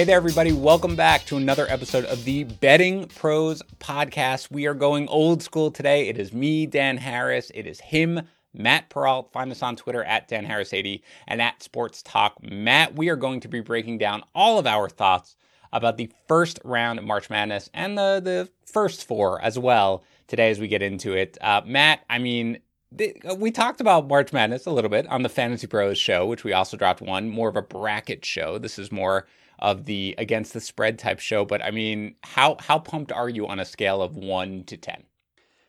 Hey there, everybody. Welcome back to another episode of the Betting Pros podcast. We are going old school today. It is me, Dan Harris. It is him, Matt Peralt. Find us on Twitter at Dan Harris80 and at Sports Talk Matt. We are going to be breaking down all of our thoughts about the first round of March Madness and the, the first four as well today as we get into it. Uh, Matt, I mean, we talked about March Madness a little bit on the Fantasy Pros show, which we also dropped one, more of a bracket show. This is more of the against the spread type show. But I mean, how how pumped are you on a scale of one to ten?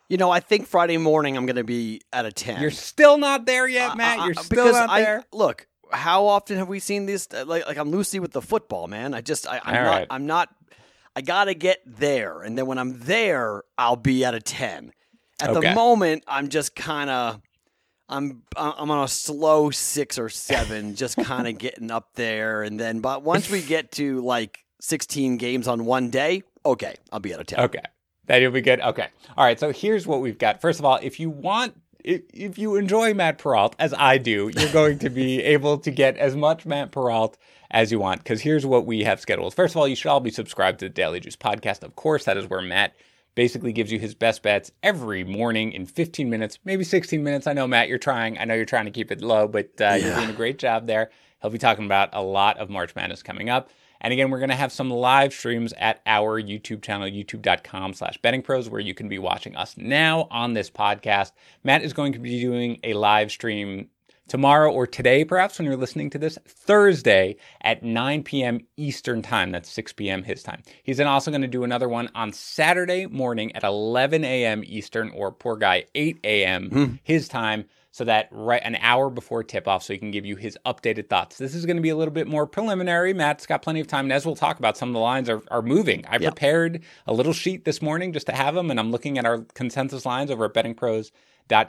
You know, I think Friday morning I'm going to be at a ten. You're still not there yet, uh, Matt. Uh, You're uh, still not I, there. Look, how often have we seen this? Like, like I'm Lucy with the football, man. I just, I, am not, right. I'm not. I got to get there, and then when I'm there, I'll be at a ten. At okay. the moment, I'm just kind of I'm uh, I'm on a slow six or seven, just kind of getting up there, and then but once we get to like 16 games on one day, okay, I'll be at a 10. Okay, that will be good. Okay, all right. So here's what we've got. First of all, if you want. If, if you enjoy Matt Peralt as I do, you're going to be able to get as much Matt Peralt as you want. Because here's what we have scheduled. First of all, you should all be subscribed to the Daily Juice podcast. Of course, that is where Matt basically gives you his best bets every morning in 15 minutes, maybe 16 minutes. I know, Matt, you're trying. I know you're trying to keep it low, but uh, yeah. you're doing a great job there. He'll be talking about a lot of March Madness coming up. And again, we're going to have some live streams at our YouTube channel, youtube.com slash bettingpros, where you can be watching us now on this podcast. Matt is going to be doing a live stream tomorrow or today, perhaps when you're listening to this, Thursday at 9 p.m. Eastern Time. That's 6 p.m. his time. He's then also going to do another one on Saturday morning at 11 a.m. Eastern, or poor guy, 8 a.m. Mm. his time. So that right an hour before tip off, so he can give you his updated thoughts. This is going to be a little bit more preliminary. Matt's got plenty of time, and as we'll talk about, some of the lines are, are moving. I prepared a little sheet this morning just to have them, and I'm looking at our consensus lines over at Betting Pros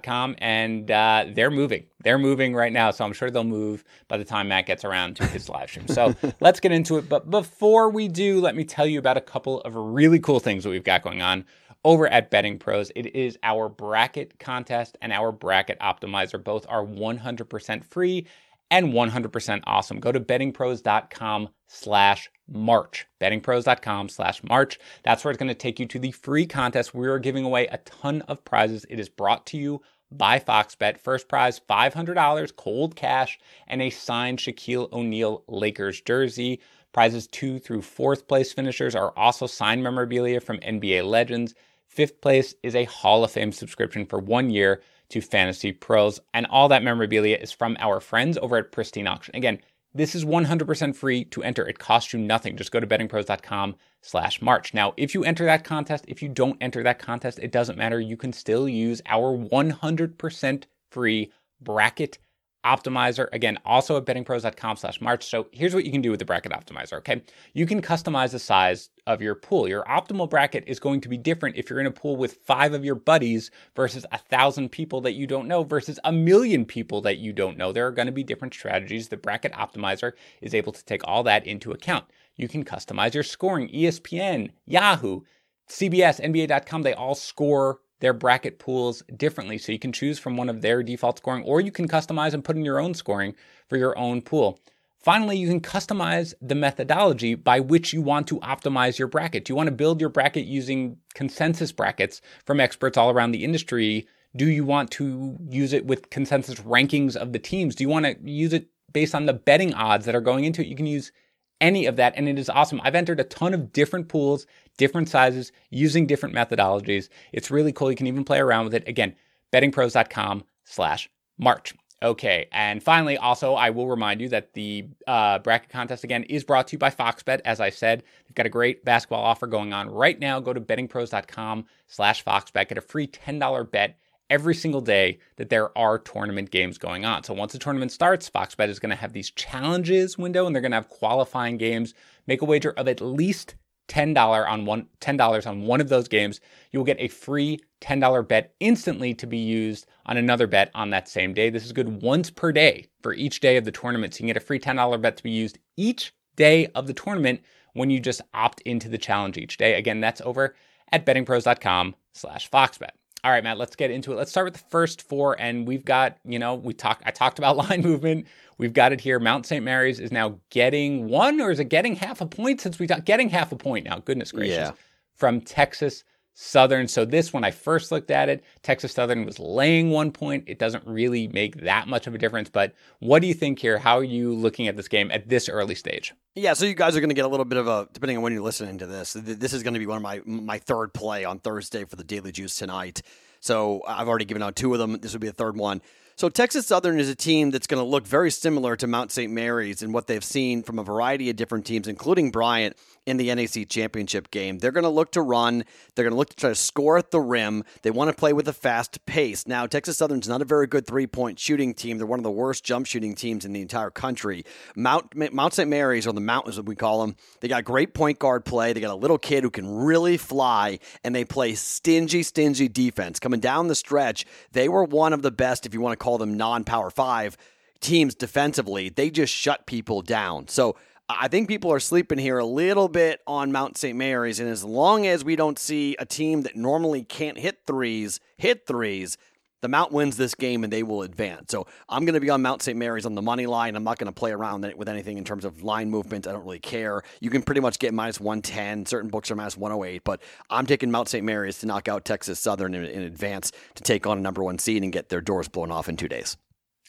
com and uh, they're moving. They're moving right now, so I'm sure they'll move by the time Matt gets around to his live stream. So let's get into it. But before we do, let me tell you about a couple of really cool things that we've got going on over at Betting Pros. It is our bracket contest and our bracket optimizer. Both are 100% free and 100% awesome. Go to bettingpros.com slash March. Bettingpros.com slash March. That's where it's going to take you to the free contest. We are giving away a ton of prizes. It is brought to you by Fox Bet. First prize, $500 cold cash and a signed Shaquille O'Neal Lakers jersey. Prizes two through fourth place finishers are also signed memorabilia from NBA legends. Fifth place is a Hall of Fame subscription for one year to Fantasy Pros. And all that memorabilia is from our friends over at Pristine Auction. Again, this is 100% free to enter. It costs you nothing. Just go to bettingpros.com slash March. Now, if you enter that contest, if you don't enter that contest, it doesn't matter. You can still use our 100% free bracket optimizer. Again, also at bettingpros.com slash March. So here's what you can do with the bracket optimizer, okay? You can customize the size of your pool. Your optimal bracket is going to be different if you're in a pool with five of your buddies versus a thousand people that you don't know versus a million people that you don't know. There are going to be different strategies. The bracket optimizer is able to take all that into account. You can customize your scoring. ESPN, Yahoo, CBS, NBA.com, they all score their bracket pools differently. So you can choose from one of their default scoring, or you can customize and put in your own scoring for your own pool. Finally, you can customize the methodology by which you want to optimize your bracket. Do you want to build your bracket using consensus brackets from experts all around the industry? Do you want to use it with consensus rankings of the teams? Do you want to use it based on the betting odds that are going into it? You can use any of that, and it is awesome. I've entered a ton of different pools different sizes, using different methodologies. It's really cool. You can even play around with it. Again, bettingpros.com slash March. Okay, and finally, also, I will remind you that the uh, bracket contest again is brought to you by FoxBet. As I said, they've got a great basketball offer going on right now. Go to bettingpros.com/slash FoxBet. Get a free ten dollar bet every single day that there are tournament games going on. So once the tournament starts, FoxBet is going to have these challenges window, and they're going to have qualifying games. Make a wager of at least $10 on one $10 on one of those games, you will get a free $10 bet instantly to be used on another bet on that same day. This is good once per day for each day of the tournament. So you can get a free $10 bet to be used each day of the tournament when you just opt into the challenge each day. Again, that's over at bettingpros.com slash foxbet. All right, Matt, let's get into it. Let's start with the first four. And we've got, you know, we talked, I talked about line movement. We've got it here. Mount St. Mary's is now getting one, or is it getting half a point since we talked? Getting half a point now. Goodness gracious. Yeah. From Texas Southern. So this, when I first looked at it, Texas Southern was laying one point. It doesn't really make that much of a difference. But what do you think here? How are you looking at this game at this early stage? Yeah, so you guys are going to get a little bit of a depending on when you're listening to this. This is going to be one of my my third play on Thursday for the Daily Juice tonight. So I've already given out two of them. This would be the third one. So Texas Southern is a team that's going to look very similar to Mount St. Mary's in what they've seen from a variety of different teams, including Bryant in the NEC championship game. They're going to look to run. They're going to look to try to score at the rim. They want to play with a fast pace. Now, Texas Southern's not a very good three point shooting team. They're one of the worst jump shooting teams in the entire country. Mount Mount St. Mary's, or the Mountains, as we call them, they got great point guard play. They got a little kid who can really fly, and they play stingy, stingy defense. Coming down the stretch, they were one of the best, if you want to call them non power five teams defensively. They just shut people down. So, I think people are sleeping here a little bit on Mount St. Mary's. And as long as we don't see a team that normally can't hit threes hit threes, the Mount wins this game and they will advance. So I'm going to be on Mount St. Mary's on the money line. I'm not going to play around with anything in terms of line movement. I don't really care. You can pretty much get minus 110. Certain books are minus 108, but I'm taking Mount St. Mary's to knock out Texas Southern in, in advance to take on a number one seed and get their doors blown off in two days.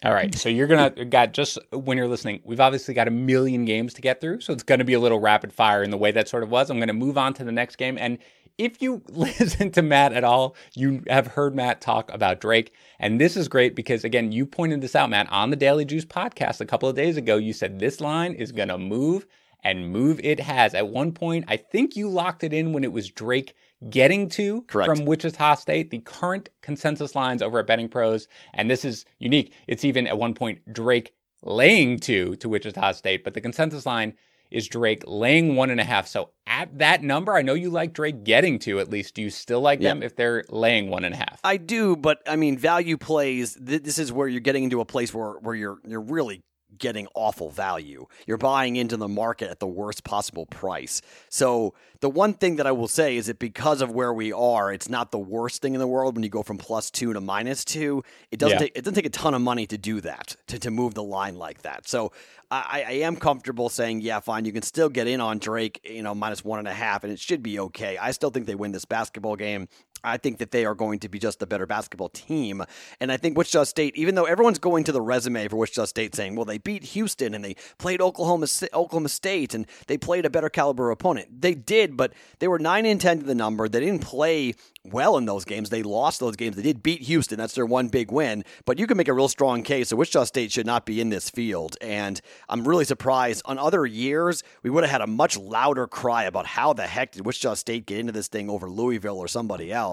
All right. So you're going to got just when you're listening, we've obviously got a million games to get through. So it's going to be a little rapid fire in the way that sort of was. I'm going to move on to the next game. And if you listen to Matt at all, you have heard Matt talk about Drake. And this is great because, again, you pointed this out, Matt, on the Daily Juice podcast a couple of days ago. You said this line is going to move and move it has. At one point, I think you locked it in when it was Drake getting to Correct. from Wichita State, the current consensus lines over at Betting Pros. And this is unique. It's even at one point Drake laying to to Wichita State, but the consensus line is Drake laying one and a half. So at that number, I know you like Drake getting to at least. Do you still like yeah. them if they're laying one and a half? I do, but I mean, value plays. this is where you're getting into a place where where you're you're really getting awful value. You're buying into the market at the worst possible price. So the one thing that I will say is that because of where we are, it's not the worst thing in the world when you go from plus two to minus two. It doesn't yeah. take it doesn't take a ton of money to do that to, to move the line like that. So I, I am comfortable saying, yeah, fine, you can still get in on Drake, you know, minus one and a half, and it should be okay. I still think they win this basketball game. I think that they are going to be just a better basketball team. And I think Wichita State, even though everyone's going to the resume for Wichita State saying, well, they beat Houston and they played Oklahoma, Oklahoma State and they played a better caliber opponent. They did, but they were 9 and 10 to the number. They didn't play well in those games. They lost those games. They did beat Houston. That's their one big win. But you can make a real strong case that Wichita State should not be in this field. And I'm really surprised. On other years, we would have had a much louder cry about how the heck did Wichita State get into this thing over Louisville or somebody else.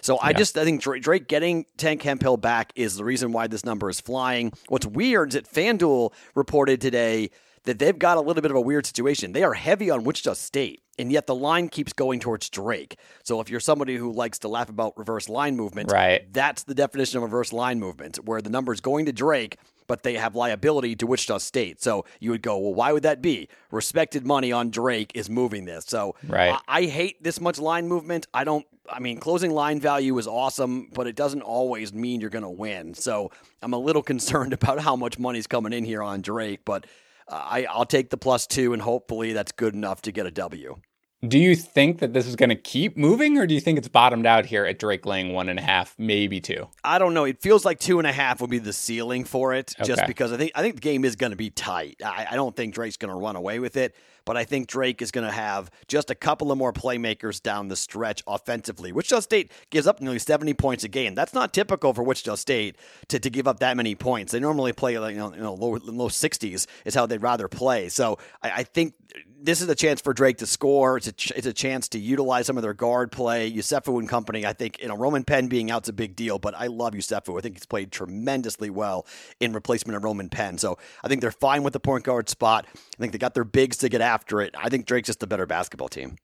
So yeah. I just I think Drake, Drake getting Tank Hemphill back is the reason why this number is flying. What's weird is that FanDuel reported today that they've got a little bit of a weird situation. They are heavy on Wichita State, and yet the line keeps going towards Drake. So if you're somebody who likes to laugh about reverse line movement, right. that's the definition of reverse line movement, where the number is going to Drake, but they have liability to Wichita State. So you would go, well, why would that be? Respected money on Drake is moving this. So right. I, I hate this much line movement. I don't. I mean, closing line value is awesome, but it doesn't always mean you're going to win. So I'm a little concerned about how much money's coming in here on Drake, but uh, I, I'll take the plus two, and hopefully that's good enough to get a W. Do you think that this is going to keep moving, or do you think it's bottomed out here at Drake laying one and a half, maybe two? I don't know. It feels like two and a half would be the ceiling for it, okay. just because I think I think the game is going to be tight. I, I don't think Drake's going to run away with it but I think Drake is going to have just a couple of more playmakers down the stretch offensively. Wichita State gives up nearly 70 points a game. That's not typical for Wichita State to, to give up that many points. They normally play like you know, you know low, low 60s is how they'd rather play. So I, I think this is a chance for Drake to score. It's a, ch- it's a chance to utilize some of their guard play. Yesufu and company, I think, you know, Roman Penn being out's a big deal, but I love Yesufu. I think he's played tremendously well in replacement of Roman Penn. So I think they're fine with the point guard spot. I think they got their bigs to get after it. I think Drake's just a better basketball team.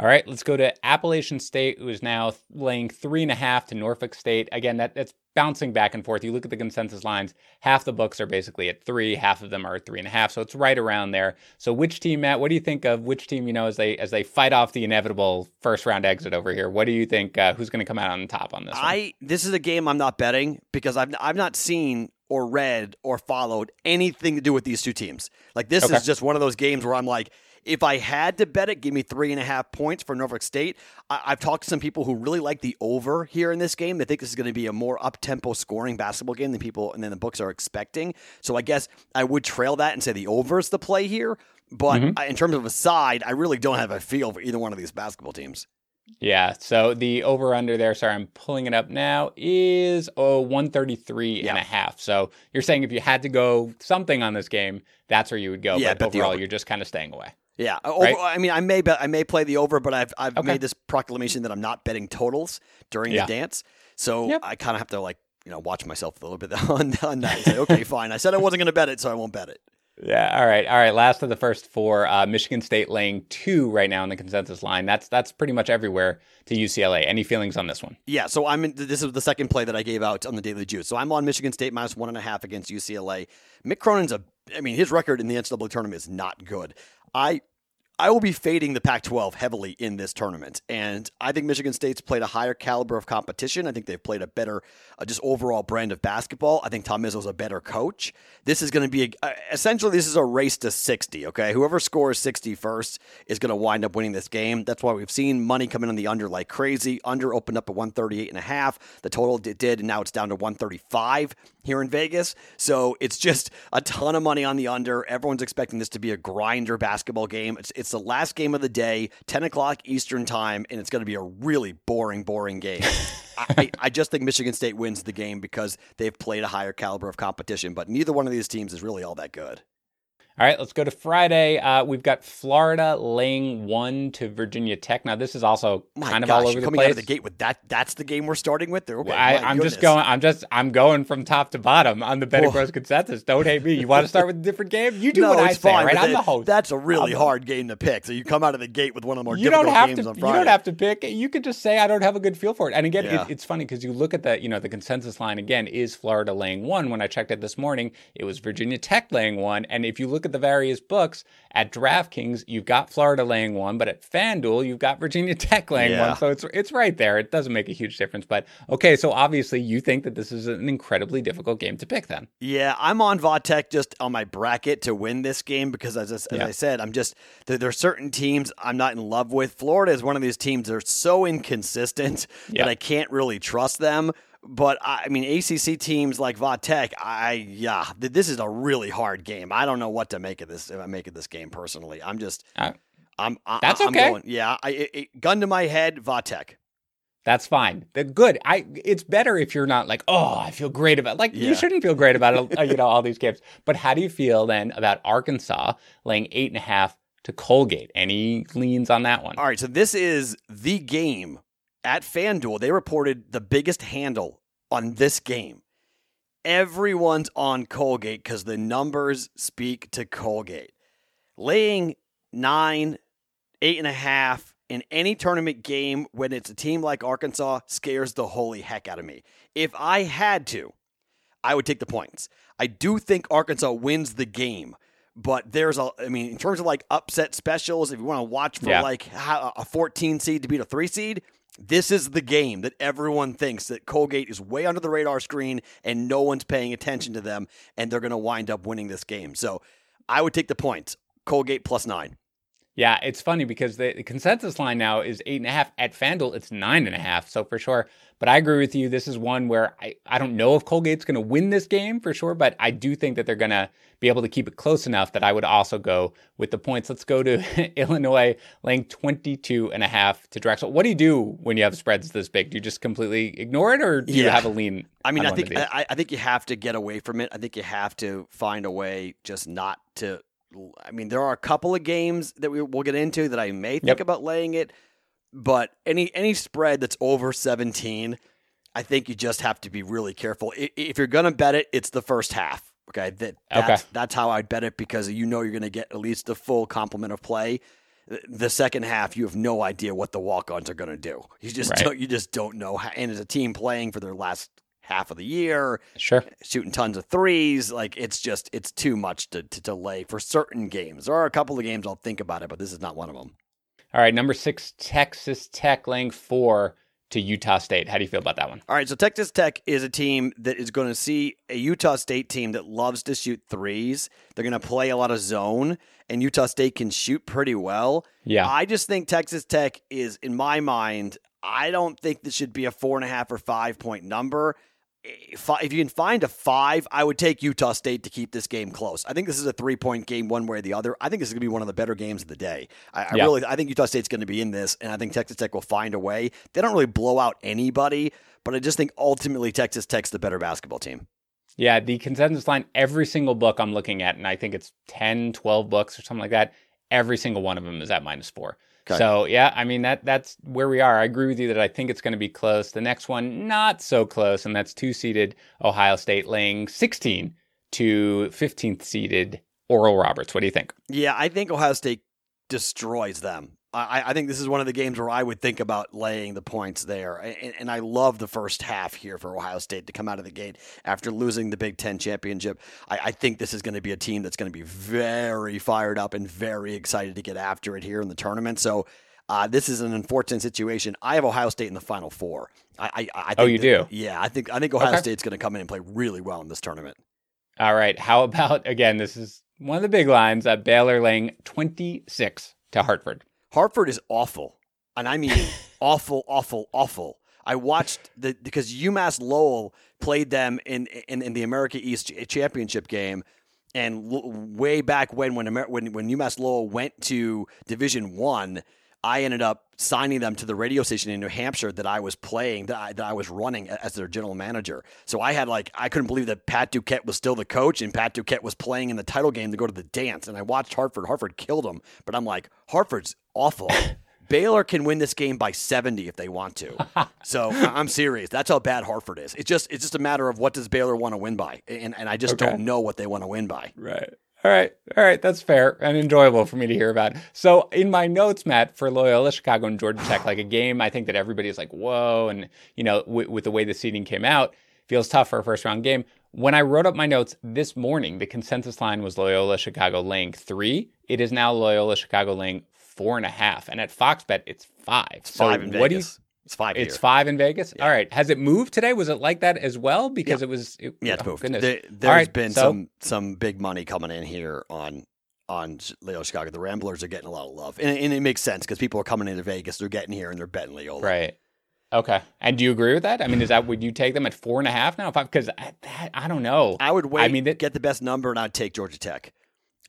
All right, let's go to Appalachian State, who is now laying three and a half to Norfolk State. Again, that, that's bouncing back and forth. You look at the consensus lines, half the books are basically at three, half of them are three and a half. So it's right around there. So which team, Matt, what do you think of which team, you know, as they as they fight off the inevitable first round exit over here? What do you think uh, who's going to come out on top on this? I this is a game I'm not betting because I've I've not seen or read or followed anything to do with these two teams. Like this okay. is just one of those games where I'm like if I had to bet it, give me three and a half points for Norfolk State. I- have talked to some people who really like the over here in this game. They think this is going to be a more up tempo scoring basketball game than people and then the books are expecting. So I guess I would trail that and say the over is the play here. But mm-hmm. in terms of a side, I really don't have a feel for either one of these basketball teams. Yeah. So the over under there, sorry, I'm pulling it up now, is oh 133 yeah. and a half. So you're saying if you had to go something on this game, that's where you would go. Yeah, but overall, you're just kind of staying away. Yeah, over, right? I mean, I may bet, I may play the over, but I've I've okay. made this proclamation that I'm not betting totals during yeah. the dance. So yep. I kind of have to like you know watch myself a little bit on, on that and say, okay, fine. I said I wasn't going to bet it, so I won't bet it. Yeah. All right. All right. Last of the first four. Uh, Michigan State laying two right now in the consensus line. That's that's pretty much everywhere to UCLA. Any feelings on this one? Yeah. So I'm. In, this is the second play that I gave out on the Daily Juice. So I'm on Michigan State minus one and a half against UCLA. Mick Cronin's a. I mean, his record in the NCAA tournament is not good. I I will be fading the Pac 12 heavily in this tournament. And I think Michigan State's played a higher caliber of competition. I think they've played a better, uh, just overall brand of basketball. I think Tom Izzo's a better coach. This is going to be, a, uh, essentially, this is a race to 60, okay? Whoever scores 60 first is going to wind up winning this game. That's why we've seen money come in on the under like crazy. Under opened up at 138 and a half. The total it did, and now it's down to 135 here in Vegas. So it's just a ton of money on the under. Everyone's expecting this to be a grinder basketball game. It's, it's the last game of the day, 10 o'clock Eastern time, and it's going to be a really boring, boring game. I, I, just think Michigan State wins the game because they've played a higher caliber of competition, but neither one of these teams is really all that good. All right, let's go to Friday. Uh, we've got Florida laying one to Virginia Tech. Now, this is also My kind gosh, of all over the coming place. out of the gate with that. That's the game we're starting with. Okay, I, am just going. I'm just. I'm going from top to bottom on the Betting Pros consensus. Don't hate me. You want to start with a different game? You do no, what I say. Fine, right, I'm the host. That's a really hard game to pick. So you come out of the gate with one of the more you difficult don't have games to, on Friday. You don't have to pick. You could just say I don't have a good feel for it. And again, yeah. it, it's funny because you look at the you know the consensus line again is Florida laying one. When I checked it this morning, it was Virginia Tech laying one. And if you look at the various books at DraftKings, you've got Florida laying one, but at FanDuel, you've got Virginia Tech laying yeah. one. So it's it's right there. It doesn't make a huge difference. But okay, so obviously you think that this is an incredibly difficult game to pick then. Yeah, I'm on Vatech just on my bracket to win this game because as, as yeah. I said, I'm just there, there, are certain teams I'm not in love with. Florida is one of these teams that are so inconsistent yeah. that I can't really trust them. But I mean, ACC teams like Vatech, I yeah, this is a really hard game. I don't know what to make of this. If I make of this game personally, I'm just, uh, I'm, I, that's I'm okay. Going, yeah, I, it, it, gun to my head, Vatech. That's fine. Good. I. It's better if you're not like, oh, I feel great about. Like yeah. you shouldn't feel great about uh, you know all these games. But how do you feel then about Arkansas laying eight and a half to Colgate? Any leans on that one? All right. So this is the game at FanDuel, they reported the biggest handle on this game. Everyone's on Colgate because the numbers speak to Colgate. Laying nine, eight and a half in any tournament game when it's a team like Arkansas scares the holy heck out of me. If I had to, I would take the points. I do think Arkansas wins the game, but there's a, I mean, in terms of like upset specials, if you want to watch for yeah. like a 14 seed to beat a three seed, this is the game that everyone thinks that Colgate is way under the radar screen and no one's paying attention to them, and they're going to wind up winning this game. So I would take the points. Colgate plus nine. Yeah, it's funny because the consensus line now is eight and a half. At FanDuel, it's nine and a half. So for sure. But I agree with you. This is one where I, I don't know if Colgate's going to win this game for sure, but I do think that they're going to be able to keep it close enough that I would also go with the points. Let's go to Illinois laying 22 and a half to Drexel. What do you do when you have spreads this big? Do you just completely ignore it or do yeah. you have a lean? I mean, I think I, I think you have to get away from it. I think you have to find a way just not to I mean, there are a couple of games that we will get into that I may think yep. about laying it, but any any spread that's over 17, I think you just have to be really careful. If you're going to bet it, it's the first half. Okay, that that's, okay. that's how I'd bet it because you know you're going to get at least the full complement of play. the second half, you have no idea what the walk-ons are going to do. You just right. don't, you just don't know. How, and as a team playing for their last half of the year, sure, shooting tons of threes, like it's just it's too much to to delay for certain games. There are a couple of games I'll think about it, but this is not one of them. All right, number six, Texas Tech laying four to Utah State. How do you feel about that one? All right, so Texas Tech is a team that is going to see a Utah State team that loves to shoot threes. They're going to play a lot of zone, and Utah State can shoot pretty well. Yeah. I just think Texas Tech is, in my mind, I don't think this should be a four and a half or five point number if, you can find a five, I would take Utah State to keep this game close. I think this is a three point game, one way or the other. I think this is going to be one of the better games of the day. I, I really, I think Utah State's going to be in this, and I think Texas Tech will find a way. They don't really blow out anybody, but I just think ultimately Texas Tech's the better basketball team. Yeah, the consensus line, every single book I'm looking at, and I think it's 10, 12 books or something like that, every single one of them is at minus four. Okay. So yeah, I mean that that's where we are. I agree with you that I think it's going to be close. The next one not so close, and that's two seeded Ohio State laying 16 to 15th seeded Oral Roberts. What do you think? Yeah, I think Ohio State destroys them. I, I, think this is one of the games where I would think about laying the points there. And, and, I love the first half here for Ohio State to come out of the gate after losing the Big Ten championship. I, I think this is going to be a team that's going to be very fired up and very excited to get after it here in the tournament. So uh, this is an unfortunate situation. I have Ohio State in the Final Four. I, I, I oh, you that, do? Yeah, I think I think Ohio okay. State's going to come in and play really well in this tournament. All right. How about again? This is one of the big lines. Uh, Baylor laying twenty six to Hartford. Hartford is awful, and I mean awful, awful, awful. I watched the because UMass Lowell played them in in, in the America East Championship game, and l- way back when when Amer- when when UMass Lowell went to Division One, I ended up signing them to the radio station in New Hampshire that I was playing, that I, that I was running as their general manager. So I had like, I couldn't believe that Pat Duquette was still the coach and Pat Duquette was playing in the title game to go to the dance. And I watched Hartford. Hartford killed them. But I'm like, Hartford's awful. Baylor can win this game by 70 if they want to. So I'm serious. That's how bad Hartford is. It's just it's just a matter of what does Baylor want to win by, and and I just okay. don't know what they want to win by. Right. All right. All right. That's fair and enjoyable for me to hear about. So, in my notes, Matt, for Loyola, Chicago, and Georgia Tech, like a game, I think that everybody is like, whoa. And, you know, w- with the way the seeding came out, feels tough for a first round game. When I wrote up my notes this morning, the consensus line was Loyola Chicago laying three. It is now Loyola Chicago laying four and a half. And at Fox Bet, it's five. It's so five in what Vegas. Do you, it's five. It's here. five in Vegas. Yeah. All right. Has it moved today? Was it like that as well? Because yeah. it was. It, yeah, it's oh, moved. Goodness. There, has right, been so, some some big money coming in here on on Leo Chicago. The Ramblers are getting a lot of love, and, and it makes sense because people are coming into Vegas. They're getting here and they're betting Loyola. Right. Okay. And do you agree with that? I mean, is that would you take them at four and a half now? Five? Because I, I, don't know. I would wait. I mean, that, get the best number, and I'd take Georgia Tech.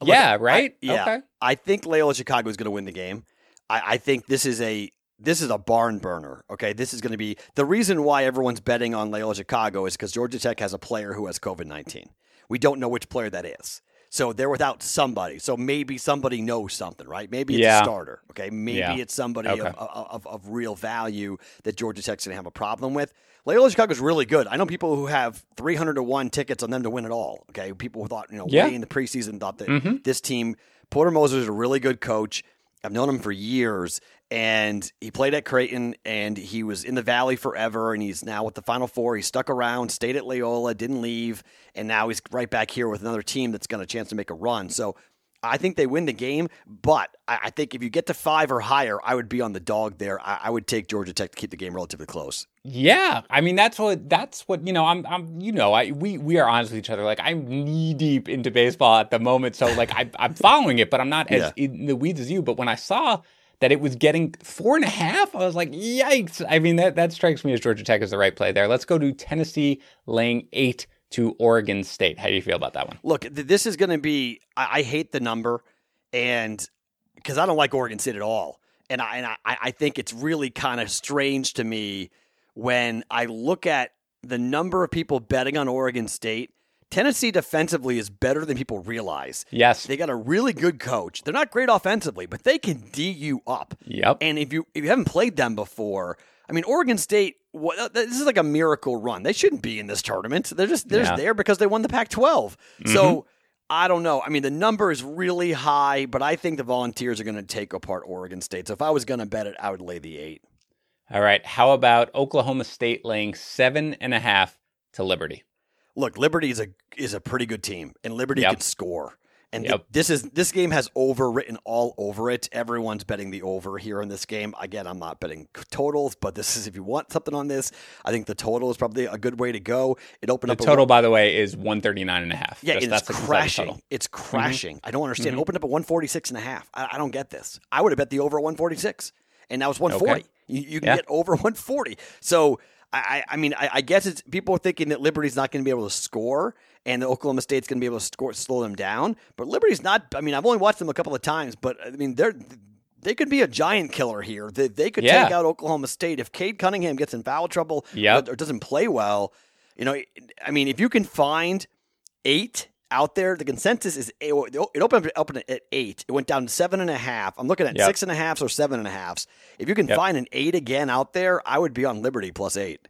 Look, yeah. Right. I, yeah. Okay. I think Loyola Chicago is going to win the game. I, I think this is a this is a barn burner. Okay, this is going to be the reason why everyone's betting on Loyola Chicago is because Georgia Tech has a player who has COVID nineteen. We don't know which player that is. So they're without somebody. So maybe somebody knows something, right? Maybe it's yeah. a starter. Okay. Maybe yeah. it's somebody okay. of, of, of, real value that Georgia Tech's going to have a problem with. Loyola Chicago is really good. I know people who have 300 to 1 tickets on them to win it all. Okay. People who thought, you know, yeah. way in the preseason thought that mm-hmm. this team, Porter Moser is a really good coach. I've known him for years, and he played at Creighton, and he was in the Valley forever, and he's now with the Final Four. He stuck around, stayed at Loyola, didn't leave, and now he's right back here with another team that's got a chance to make a run. So I think they win the game, but I think if you get to five or higher, I would be on the dog there. I would take Georgia Tech to keep the game relatively close. Yeah, I mean that's what that's what you know. I'm I'm you know I we we are honest with each other. Like I'm knee deep into baseball at the moment, so like I I'm following it, but I'm not as yeah. in the weeds as you. But when I saw that it was getting four and a half, I was like, yikes! I mean that that strikes me as Georgia Tech is the right play there. Let's go to Tennessee laying eight to Oregon State. How do you feel about that one? Look, this is going to be. I, I hate the number, and because I don't like Oregon State at all, and I and I, I think it's really kind of strange to me when I look at the number of people betting on Oregon State. Tennessee defensively is better than people realize. Yes. They got a really good coach. They're not great offensively, but they can D you up. Yep. And if you if you haven't played them before, I mean Oregon State what, uh, this is like a miracle run. They shouldn't be in this tournament. They're just they're yeah. just there because they won the Pac-12. Mm-hmm. So I don't know. I mean, the number is really high, but I think the Volunteers are going to take apart Oregon State. So if I was going to bet it, I would lay the eight. All right. How about Oklahoma State laying seven and a half to Liberty? Look, Liberty is a is a pretty good team, and Liberty yep. can score. And yep. th- this is this game has over written all over it. Everyone's betting the over here in this game. Again, I'm not betting totals, but this is if you want something on this, I think the total is probably a good way to go. It opened the up the total, by the way, is 139 and a half. Yeah, Just, it's crashing. It's mm-hmm. crashing. Mm-hmm. I don't understand. Mm-hmm. It opened up at 146 and a half. I, I, don't get this. I would have bet the over 146, and now it's 140. Okay. You, you, can yeah. get over 140. So I, I mean, I, I guess it's people are thinking that Liberty's not going to be able to score and the Oklahoma State's going to be able to score, slow them down. But Liberty's not. I mean, I've only watched them a couple of times, but I mean, they're they could be a giant killer here. They, they could yeah. take out Oklahoma State if Cade Cunningham gets in foul trouble yep. or, doesn't play well. You know, I mean, if you can find eight out there. The consensus is it opened up at eight. It went down to seven and a half. I'm looking at yep. six and a halfs or seven and a. If you can yep. find an eight again out there, I would be on Liberty plus eight.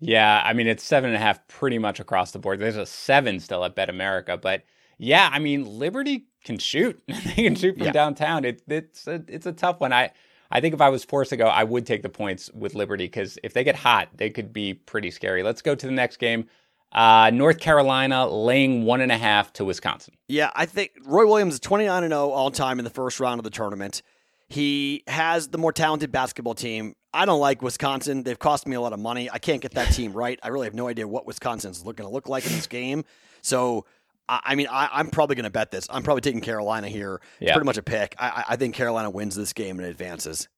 Yeah, I mean it's seven and a half pretty much across the board. There's a seven still at Bet America, but yeah, I mean Liberty can shoot. they can shoot from yeah. downtown. It, it's a, it's a tough one. I I think if I was forced to go, I would take the points with Liberty because if they get hot, they could be pretty scary. Let's go to the next game. Uh, North Carolina laying one and a half to Wisconsin. Yeah, I think Roy Williams is 29 and 0 all time in the first round of the tournament. He has the more talented basketball team. I don't like Wisconsin. They've cost me a lot of money. I can't get that team right. I really have no idea what Wisconsin's looking to look like in this game. So, I mean, I, am probably going to bet this. I'm probably taking Carolina here. It's yeah. pretty much a pick. I, I think Carolina wins this game and advances.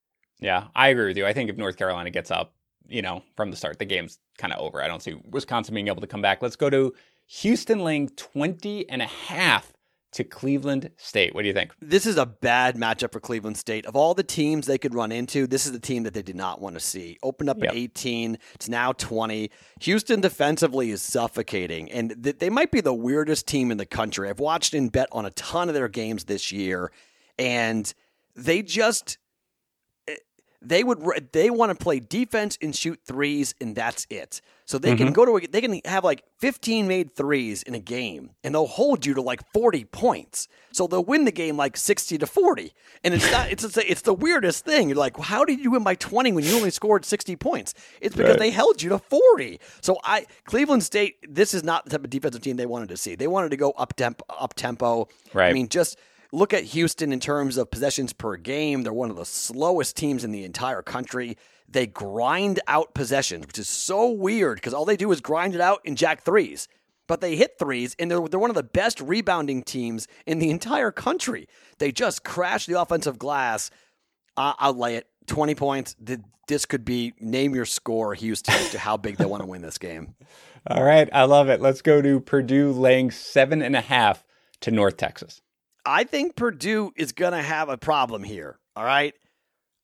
Yeah, I agree with you. I think if North Carolina gets up, you know, from the start, the game's kind of over. I don't see Wisconsin being able to come back. Let's go to Houston laying 20 and a half to Cleveland State. What do you think? This is a bad matchup for Cleveland State. Of all the teams they could run into, this is the team that they did not want to see. Opened up yep. at 18, it's now 20. Houston defensively is suffocating, and th- they might be the weirdest team in the country. I've watched and bet on a ton of their games this year, and they just they would they want to play defense and shoot threes and that's it. So they mm-hmm. can go to a, they can have like 15 made threes in a game and they'll hold you to like 40 points. So they'll win the game like 60 to 40. And it's not it's a, it's the weirdest thing. You're like, well, "How did you win by 20 when you only scored 60 points?" It's because right. they held you to 40. So I Cleveland State this is not the type of defensive team they wanted to see. They wanted to go up tempo up tempo. Right. I mean, just Look at Houston in terms of possessions per game. They're one of the slowest teams in the entire country. They grind out possessions, which is so weird because all they do is grind it out in jack threes. But they hit threes, and they're, they're one of the best rebounding teams in the entire country. They just crash the offensive glass. Uh, I'll lay it 20 points. This could be name your score, Houston, to how big they want to win this game. All right. I love it. Let's go to Purdue laying seven and a half to North Texas. I think Purdue is going to have a problem here. All right.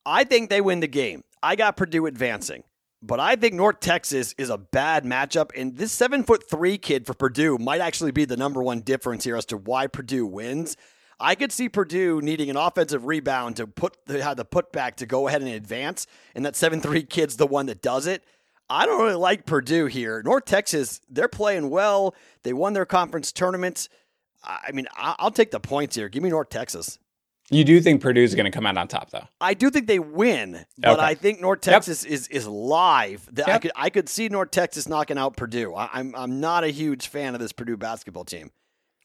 I think they win the game. I got Purdue advancing. But I think North Texas is a bad matchup, and this seven foot three kid for Purdue might actually be the number one difference here as to why Purdue wins. I could see Purdue needing an offensive rebound to put the, have the putback to go ahead and advance, and that seven three kid's the one that does it. I don't really like Purdue here. North Texas, they're playing well. They won their conference tournaments. I mean, I'll take the points here. Give me North Texas. You do think Purdue's going to come out on top, though? I do think they win, but okay. I think North Texas yep. is is live. Yep. I could I could see North Texas knocking out Purdue. I, I'm I'm not a huge fan of this Purdue basketball team.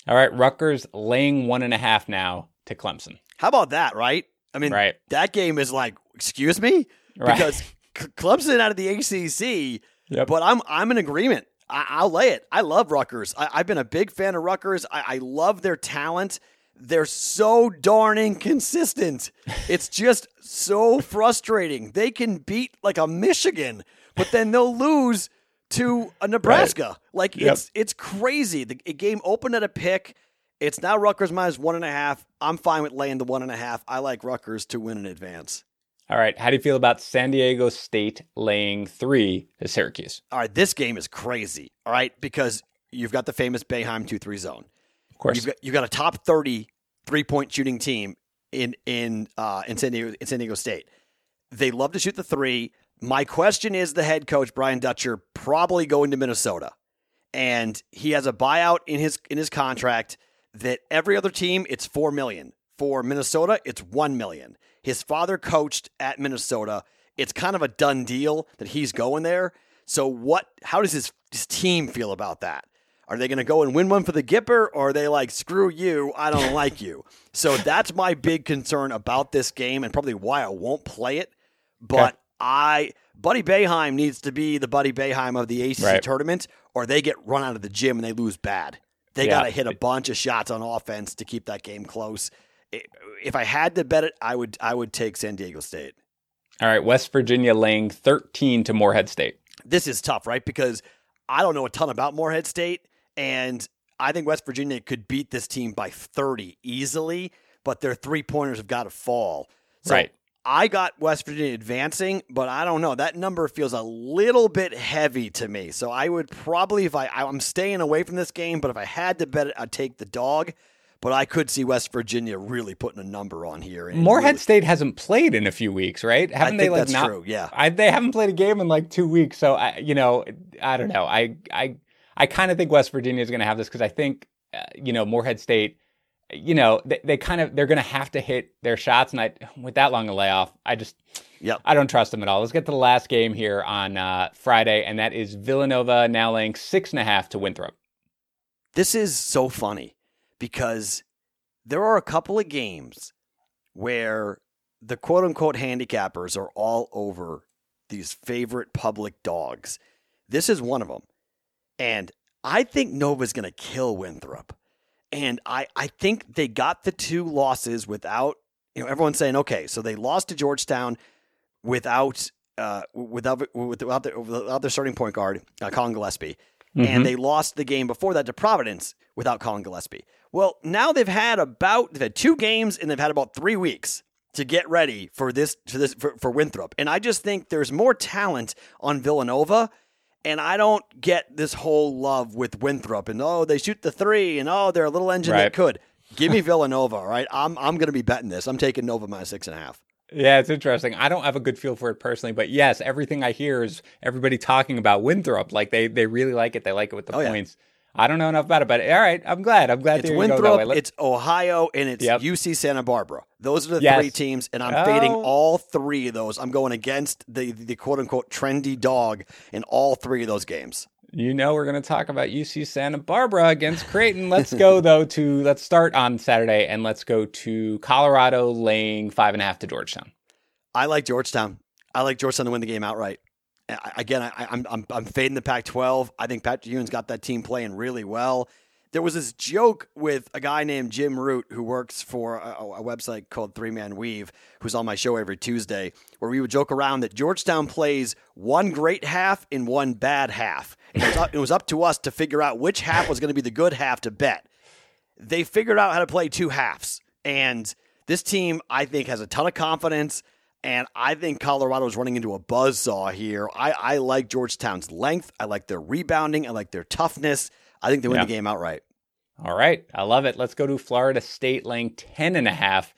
All right, Rutgers laying one and a half now to Clemson. How about that? Right? I mean, right. that game is like, excuse me, right. because Clemson out of the ACC. Yep. But I'm I'm in agreement. I, will lay it. I love Rutgers. I, have been a big fan of Rutgers. I, I love their talent. They're so darn inconsistent. It's just so frustrating. They can beat like a Michigan, but then they'll lose to a Nebraska. Right. Like yep. it's it's crazy. The game opened at a pick. It's now Rutgers minus one and a half. I'm fine with laying the one and a half. I like Rutgers to win in advance. All right. How do you feel about San Diego State laying three to Syracuse? All right. This game is crazy. All right. Because you've got the famous Boeheim 2 3 zone. Of course. You've got, you've got a top 30 three point shooting team in, in, uh, in, San Diego, in San Diego State. They love to shoot the three. My question is the head coach, Brian Dutcher, probably going to Minnesota. And he has a buyout in his in his contract. that every other team it's 4 million. For Minnesota, it's 1 million. His father coached at Minnesota. It's kind of a done deal that he's going there. So what how does his, his team feel about that? Are they going to go and win one for the Gipper or are they like screw you, I don't like you. So that's my big concern about this game and probably why I won't play it. But okay. I Buddy Boeheim needs to be the Buddy Boeheim of the ACC right. tournament or they get run out of the gym and they lose bad. They yeah. got to hit a bunch of shots on offense to keep that game close. If I had to bet it, I would I would take San Diego State. All right, West Virginia laying 13 to Morehead State. This is tough, right? Because I don't know a ton about Morehead State, and I think West Virginia could beat this team by 30 easily, but their three pointers have got to fall. So right. I got West Virginia advancing, but I don't know. That number feels a little bit heavy to me. So I would probably, if I, I'm staying away from this game, but if I had to bet it, I'd take the dog. But I could see West Virginia really putting a number on here. Morehead really, State hasn't played in a few weeks, right? Haven't they? Like not, true. Yeah, I, they haven't played a game in like two weeks. So I, you know, I don't know. I, I, I kind of think West Virginia is going to have this because I think, uh, you know, Morehead State you know, they, they kind of they're going to have to hit their shots, and I with that long a layoff, I just Yep. I don't trust them at all. Let's get to the last game here on uh, Friday, and that is Villanova now laying six and a half to Winthrop. This is so funny because there are a couple of games where the quote unquote handicappers are all over these favorite public dogs. This is one of them. And I think Nova's going to kill Winthrop. And I, I think they got the two losses without, you know, everyone's saying, okay, so they lost to Georgetown without, uh, without, without, their, without their starting point guard, uh, Collin Gillespie. Mm-hmm. And they lost the game before that to Providence without Collin Gillespie. Well, now they've had about, they've had two games and they've had about three weeks to get ready for this, for this, for, for Winthrop. And I just think there's more talent on Villanova and I don't get this whole love with Winthrop and oh they shoot the three and oh they're a little engine right. that could. Give me Villanova, all right? I'm I'm gonna be betting this. I'm taking Nova minus six and a half. Yeah, it's interesting. I don't have a good feel for it personally, but yes, everything I hear is everybody talking about Winthrop. Like they they really like it. They like it with the oh, points. Yeah. I don't know enough about it, but all right, I'm glad. I'm glad it's Winthrop, it's Ohio, and it's yep. UC Santa Barbara. Those are the yes. three teams, and I'm oh. fading all three of those. I'm going against the the quote unquote trendy dog in all three of those games. You know we're going to talk about UC Santa Barbara against Creighton. Let's go though to let's start on Saturday and let's go to Colorado laying five and a half to Georgetown. I like Georgetown. I like Georgetown to win the game outright again, I, am I'm, I'm I'm fading the Pac-12. I think Patrick Ewing's got that team playing really well. There was this joke with a guy named Jim Root who works for a, a website called Three Man Weave, who's on my show every Tuesday, where we would joke around that Georgetown plays one great half in one bad half. It was, up, it was up to us to figure out which half was going to be the good half to bet. They figured out how to play two halves, and this team, I think, has a ton of confidence. And I think Colorado is running into a buzz saw here. I, I like Georgetown's length. I like their rebounding. I like their toughness. I think they win yeah. the game outright. All right. I love it. Let's go to Florida State laying 10 and a half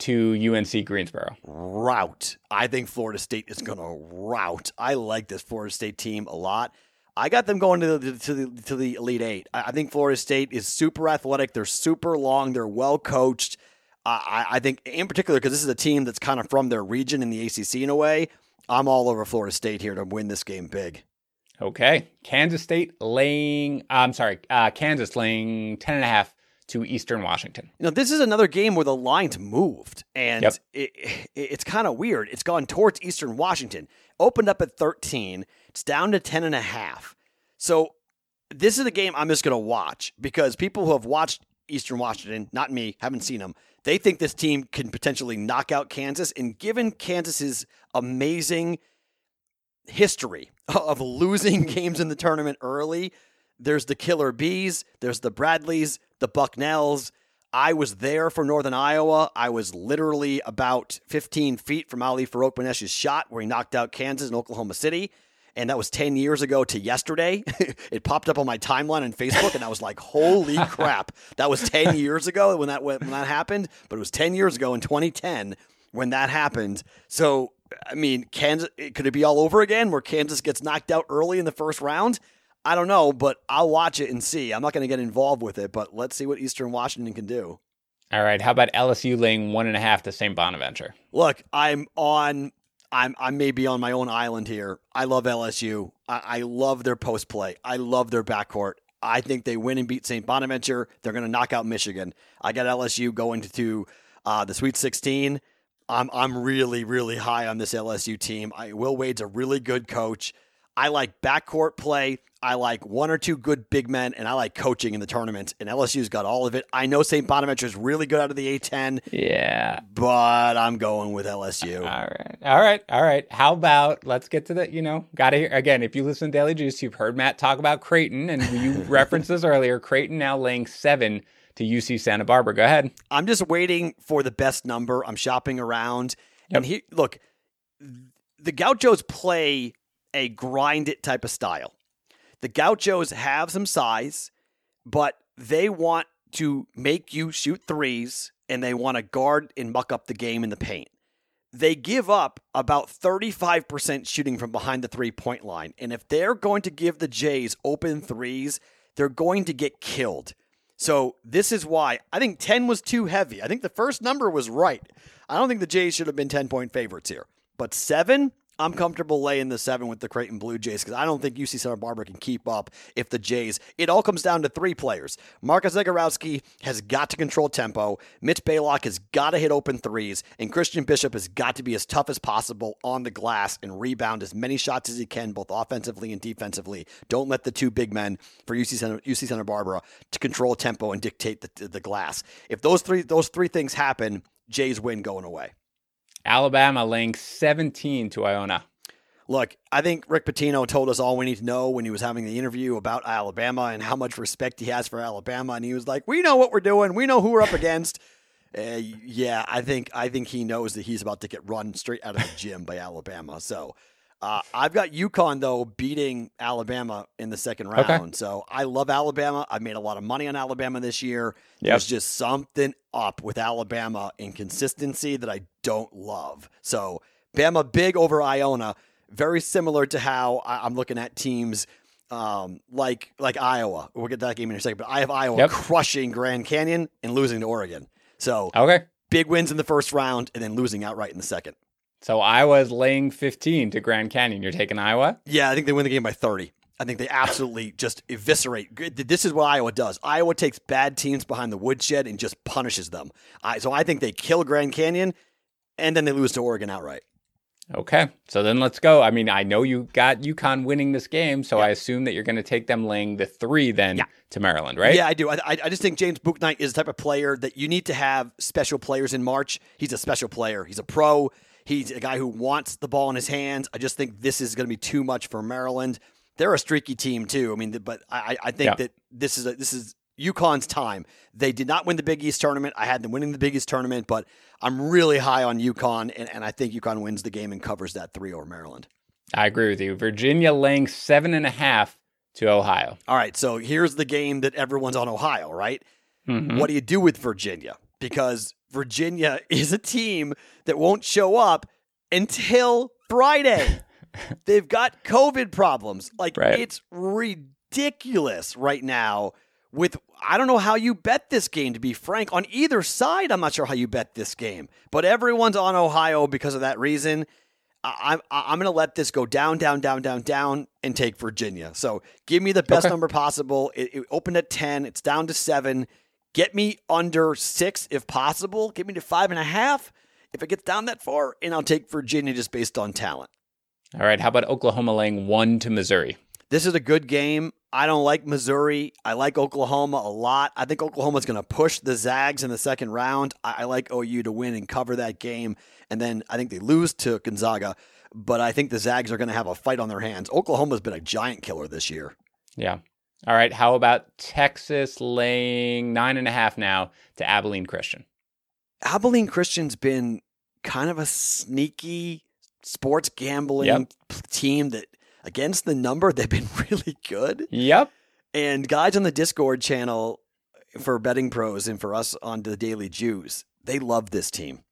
to UNC Greensboro. Route. I think Florida State is going to route. I like this Florida State team a lot. I got them going to the to the to the Elite Eight. I think Florida State is super athletic. They're super long. They're well coached. I, I think, in particular, because this is a team that's kind of from their region in the ACC in a way, I'm all over Florida State here to win this game big. Okay. Kansas State laying, I'm sorry, uh, Kansas laying 10 and a half to Eastern Washington. Now, this is another game where the line's moved, and yep. it, it, it's kind of weird. It's gone towards Eastern Washington. Opened up at 13. It's down to 10 and a half. So this is the game I'm just going to watch because people who have watched Eastern Washington, not me, haven't seen them, they think this team can potentially knock out Kansas. And given Kansas's amazing history of losing games in the tournament early, there's the Killer Bees, there's the Bradleys, the Bucknells. I was there for Northern Iowa. I was literally about 15 feet from Ali Farokhmanesh's shot where he knocked out Kansas in Oklahoma City and that was 10 years ago to yesterday. it popped up on my timeline on Facebook, and I was like, holy crap. That was 10 years ago when that, when that happened, but it was 10 years ago in 2010 when that happened. So, I mean, Kansas, could it be all over again where Kansas gets knocked out early in the first round? I don't know, but I'll watch it and see. I'm not going to get involved with it, but let's see what Eastern Washington can do. All right. How about LSU laying one and a half to St. Bonaventure? Look, I'm on. I'm I may be on my own island here. I love LSU. I, I love their post play. I love their backcourt. I think they win and beat St. Bonaventure. They're going to knock out Michigan. I got LSU going to uh, the Sweet 16. I'm I'm really really high on this LSU team. I, Will Wade's a really good coach. I like backcourt play. I like one or two good big men, and I like coaching in the tournament. And LSU's got all of it. I know St. Bonaventure is really good out of the A10. Yeah. But I'm going with LSU. All right. All right. All right. How about let's get to the, you know, got to hear again. If you listen to Daily Juice, you've heard Matt talk about Creighton, and you referenced this earlier. Creighton now laying seven to UC Santa Barbara. Go ahead. I'm just waiting for the best number. I'm shopping around. Yep. And he, look, the Gauchos play a grind it type of style. The Gauchos have some size, but they want to make you shoot threes and they want to guard and muck up the game in the paint. They give up about 35% shooting from behind the three point line. And if they're going to give the Jays open threes, they're going to get killed. So this is why I think 10 was too heavy. I think the first number was right. I don't think the Jays should have been 10 point favorites here. But seven, I'm comfortable laying the seven with the Creighton Blue Jays because I don't think UC Santa Barbara can keep up if the Jays. It all comes down to three players. Marcus Zegarowski has got to control tempo. Mitch Ballock has got to hit open threes, and Christian Bishop has got to be as tough as possible on the glass and rebound as many shots as he can, both offensively and defensively. Don't let the two big men for UC Santa, UC Santa Barbara to control tempo and dictate the, the glass. If those three those three things happen, Jays win going away. Alabama laying 17 to Iona. Look, I think Rick Pitino told us all we need to know when he was having the interview about Alabama and how much respect he has for Alabama, and he was like, "We know what we're doing. We know who we're up against." Uh, yeah, I think I think he knows that he's about to get run straight out of the gym by Alabama. So uh, I've got UConn though beating Alabama in the second round. Okay. So I love Alabama. I've made a lot of money on Alabama this year. Yep. There's just something up with Alabama in consistency that I don't love. So Bama big over Iona, very similar to how I'm looking at teams um, like like Iowa. We'll get that game in a second, but I have Iowa yep. crushing Grand Canyon and losing to Oregon. So okay, big wins in the first round and then losing outright in the second. So Iowa's laying 15 to Grand Canyon. You're taking Iowa? Yeah, I think they win the game by 30. I think they absolutely just eviscerate. This is what Iowa does. Iowa takes bad teams behind the woodshed and just punishes them. so I think they kill Grand Canyon, and then they lose to Oregon outright. Okay, so then let's go. I mean, I know you got UConn winning this game, so yeah. I assume that you're going to take them laying the three then yeah. to Maryland, right? Yeah, I do. I, I just think James Bouknight is the type of player that you need to have special players in March. He's a special player. He's a pro. He's a guy who wants the ball in his hands. I just think this is going to be too much for Maryland. They're a streaky team too. I mean, but I, I think yeah. that this is a, this is UConn's time. They did not win the Big East tournament. I had them winning the Big East tournament, but I'm really high on UConn, and, and I think UConn wins the game and covers that three over Maryland. I agree with you. Virginia laying seven and a half to Ohio. All right, so here's the game that everyone's on Ohio, right? Mm-hmm. What do you do with Virginia? Because Virginia is a team that won't show up until Friday. They've got COVID problems. Like right. it's ridiculous right now with I don't know how you bet this game to be frank on either side I'm not sure how you bet this game but everyone's on Ohio because of that reason I, I, I'm going to let this go down down down down down and take Virginia so give me the best okay. number possible it, it opened at 10 it's down to 7 Get me under six if possible. Get me to five and a half if it gets down that far, and I'll take Virginia just based on talent. All right. How about Oklahoma laying one to Missouri? This is a good game. I don't like Missouri. I like Oklahoma a lot. I think Oklahoma's going to push the Zags in the second round. I, I like OU to win and cover that game. And then I think they lose to Gonzaga, but I think the Zags are going to have a fight on their hands. Oklahoma's been a giant killer this year. Yeah. All right. How about Texas laying nine and a half now to Abilene Christian? Abilene Christian's been kind of a sneaky sports gambling yep. team that against the number they've been really good. Yep. And guys on the Discord channel for betting pros and for us on the Daily Juice, they love this team.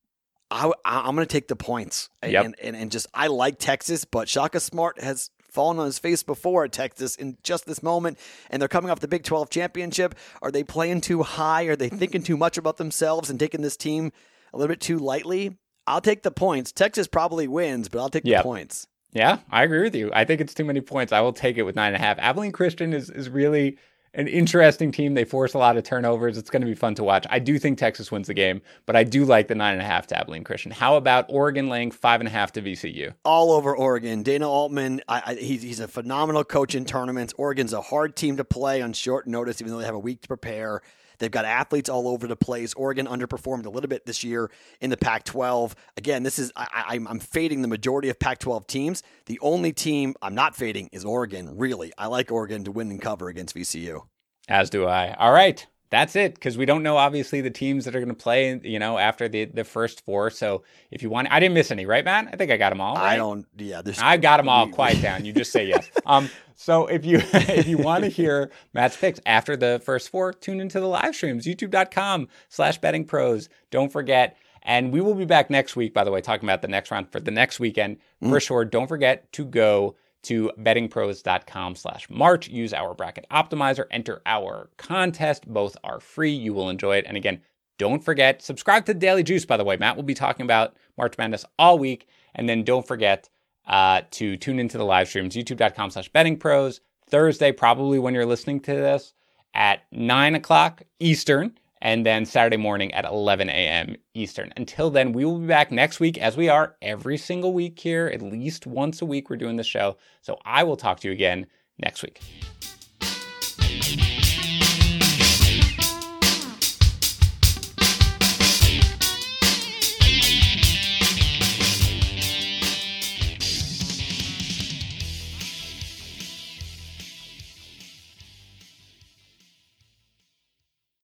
I, am going to take the points. Yep. And, and, and just, I like Texas, but Shaka Smart has fallen on his face before at Texas in just this moment, and they're coming off the Big 12 championship. Are they playing too high? Are they thinking too much about themselves and taking this team a little bit too lightly? I'll take the points. Texas probably wins, but I'll take yep. the points. Yeah, I agree with you. I think it's too many points. I will take it with nine and a half. Abilene Christian is is really an interesting team. They force a lot of turnovers. It's going to be fun to watch. I do think Texas wins the game, but I do like the nine and a half to Abilene Christian. How about Oregon laying five and a half to VCU? All over Oregon. Dana Altman, I, I, he's, he's a phenomenal coach in tournaments. Oregon's a hard team to play on short notice, even though they have a week to prepare. They've got athletes all over the place. Oregon underperformed a little bit this year in the Pac 12. Again, this is, I, am fading the majority of Pac 12 teams. The only team I'm not fading is Oregon, really. I like Oregon to win and cover against VCU. As do I. All right that's it because we don't know obviously the teams that are going to play you know after the the first four so if you want i didn't miss any right man i think i got them all right? i don't yeah this. i got them all quiet down you just say yes um so if you if you want to hear matt's picks after the first four tune into the live streams youtube.com slash betting pros don't forget and we will be back next week by the way talking about the next round for the next weekend mm. for sure don't forget to go to bettingpros.com slash March. Use our bracket optimizer, enter our contest. Both are free. You will enjoy it. And again, don't forget, subscribe to Daily Juice, by the way. Matt will be talking about March Madness all week. And then don't forget uh, to tune into the live streams, youtube.com slash bettingpros. Thursday, probably when you're listening to this, at 9 o'clock Eastern and then Saturday morning at 11 a.m. Eastern. Until then, we will be back next week as we are every single week here, at least once a week. We're doing the show. So I will talk to you again next week.